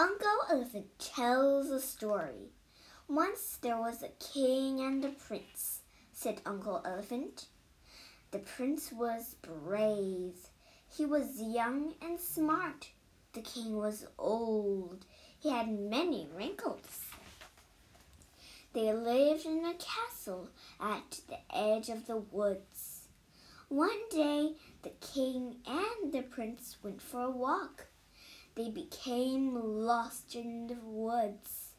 Uncle Elephant tells a story. Once there was a king and a prince, said Uncle Elephant. The prince was brave. He was young and smart. The king was old. He had many wrinkles. They lived in a castle at the edge of the woods. One day, the king and the prince went for a walk. They became lost in the woods.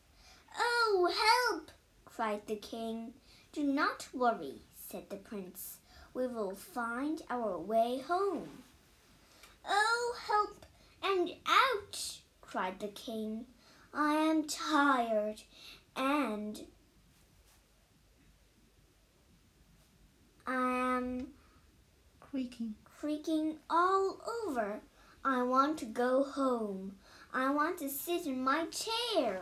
Oh, help! cried the king. Do not worry, said the prince. We will find our way home. Oh, help and ouch! cried the king. I am tired and I am Creaking. creaking all over. I want to go home. I want to sit in my chair.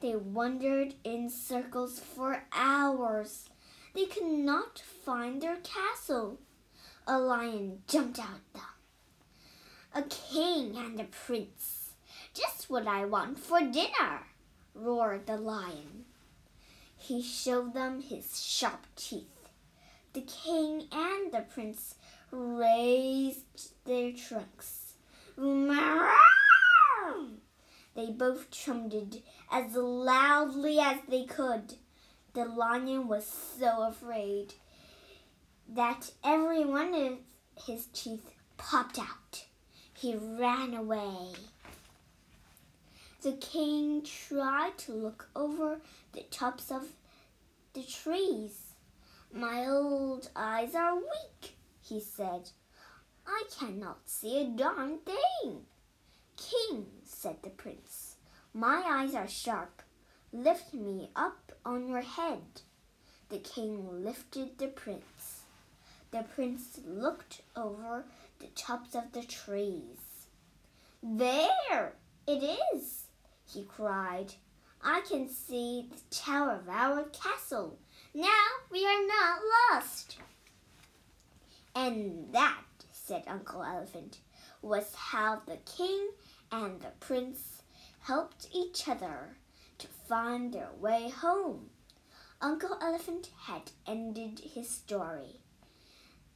They wandered in circles for hours. They could not find their castle. A lion jumped out them. A king and a prince. Just what I want for dinner, roared the lion. He showed them his sharp teeth. The king and the prince raised their trunks. They both trumpeted as loudly as they could. The lion was so afraid that every one of his teeth popped out. He ran away. The king tried to look over the tops of the trees. My old eyes are weak, he said. I cannot see a darn thing. King, said the prince, my eyes are sharp. Lift me up on your head. The king lifted the prince. The prince looked over the tops of the trees. There it is, he cried. I can see the tower of our castle. Now we are not lost. And that, said Uncle Elephant, was how the king and the prince helped each other to find their way home. Uncle Elephant had ended his story.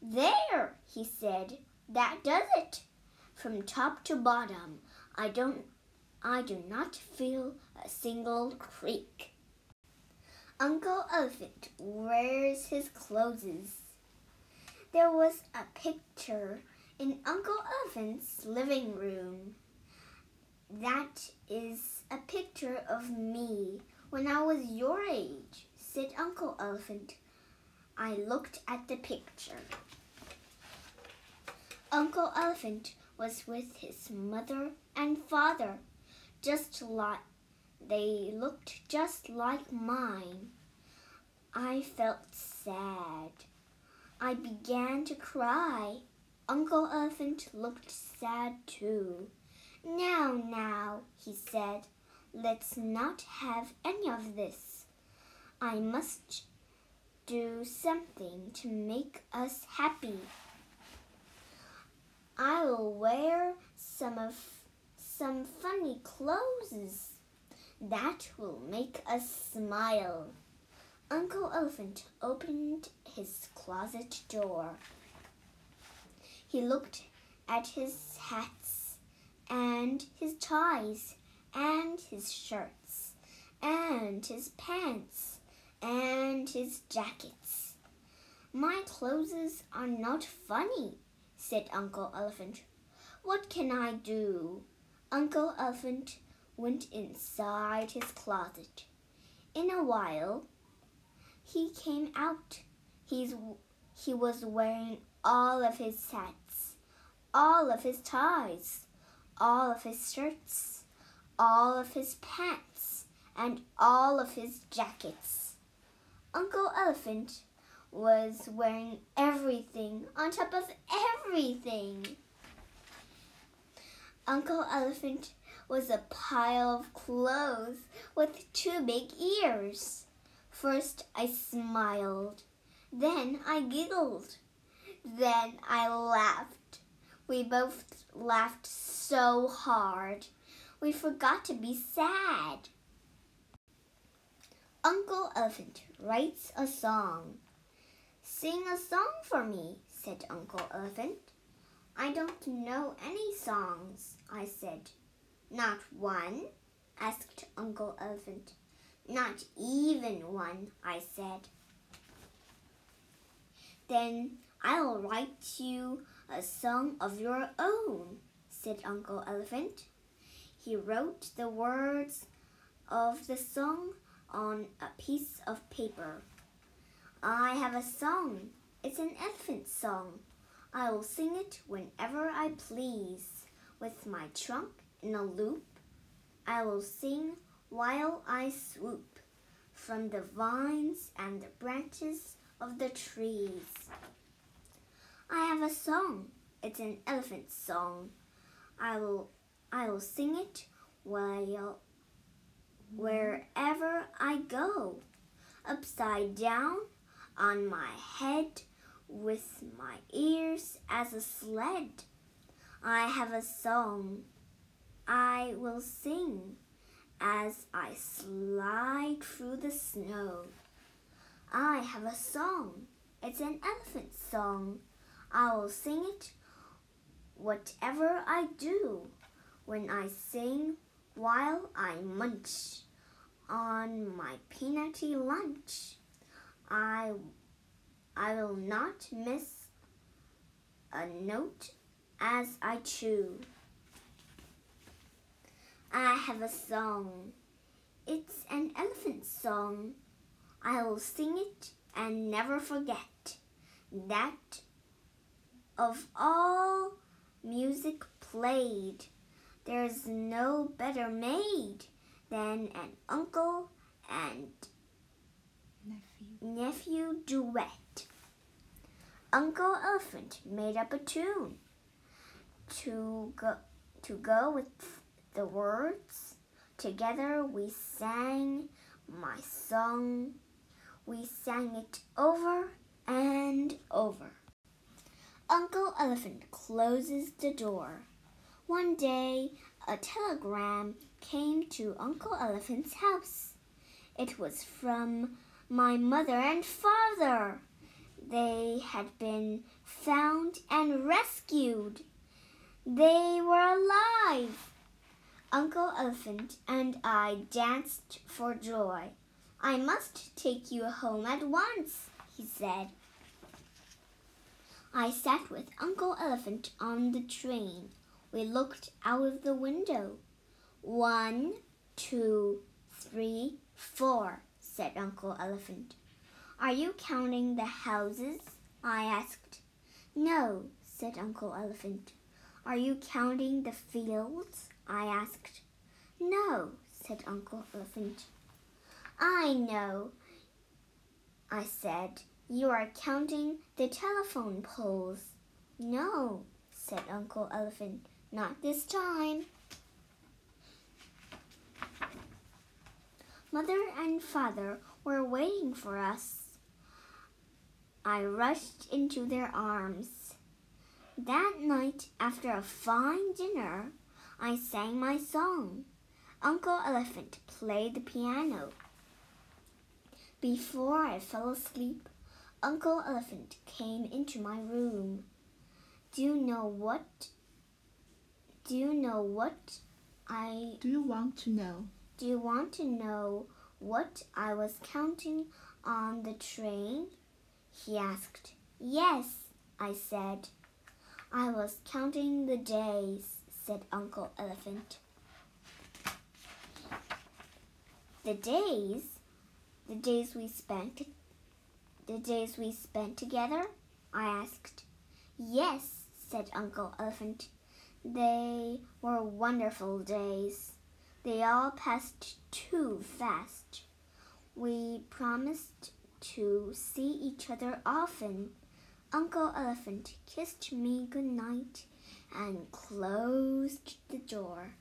There, he said, that does it. From top to bottom, I don't I do not feel a single creak. Uncle Elephant wears his clothes. There was a picture in Uncle Elephant's living room. That is a picture of me when I was your age, said Uncle Elephant. I looked at the picture. Uncle Elephant was with his mother and father, just like they looked just like mine. I felt sad. I began to cry. Uncle Elephant looked sad too. Now, now, he said, let's not have any of this. I must do something to make us happy. I will wear some of some funny clothes. That will make us smile. Uncle Elephant opened his closet door. He looked at his hats and his ties and his shirts and his pants and his jackets. My clothes are not funny, said Uncle Elephant. What can I do? Uncle Elephant went inside his closet. In a while, he came out. He's, he was wearing all of his hats, all of his ties, all of his shirts, all of his pants, and all of his jackets. Uncle Elephant was wearing everything on top of everything. Uncle Elephant was a pile of clothes with two big ears. First I smiled, then I giggled, then I laughed. We both laughed so hard. We forgot to be sad. Uncle Elephant writes a song. Sing a song for me, said Uncle Elephant. I don't know any songs, I said. Not one? asked Uncle Elephant. Not even one, I said. Then I'll write you a song of your own, said Uncle Elephant. He wrote the words of the song on a piece of paper. I have a song. It's an elephant song. I will sing it whenever I please, with my trunk in a loop. I will sing while I swoop from the vines and the branches of the trees. I have a song. It's an elephant song. I will I will sing it while wherever I go. Upside down on my head with my ears as a sled. I have a song I will sing as I slide through the snow. I have a song. It's an elephant song. I will sing it whatever I do. When I sing while I munch on my peanutty lunch, I I will not miss a note as I chew. I have a song. It's an elephant song. I will sing it and never forget that of all music played, there's no better made than an uncle and Nephew. nephew duet. Uncle Elephant made up a tune to go to go with the words. Together we sang my song. We sang it over and over. Uncle Elephant closes the door. One day, a telegram came to Uncle Elephant's house. It was from my mother and father. They had been found and rescued. They were alive. Uncle Elephant and I danced for joy. I must take you home at once, he said. I sat with Uncle Elephant on the train. We looked out of the window. One, two, three, four, said Uncle Elephant. Are you counting the houses? I asked. No, said Uncle Elephant. Are you counting the fields? I asked. No, said Uncle Elephant. I know, I said. You are counting the telephone poles. No, said Uncle Elephant. Not this time. Mother and father were waiting for us. I rushed into their arms. That night, after a fine dinner, I sang my song. Uncle Elephant played the piano. Before I fell asleep, Uncle Elephant came into my room. Do you know what? Do you know what I Do you want to know? do you want to know what I was counting on the train? He asked. Yes, I said. I was counting the days, said Uncle Elephant. The days? The days we spent the days we spent together? I asked. Yes, said Uncle Elephant. They were wonderful days. They all passed too fast. We promised to see each other often. Uncle Elephant kissed me good night and closed the door.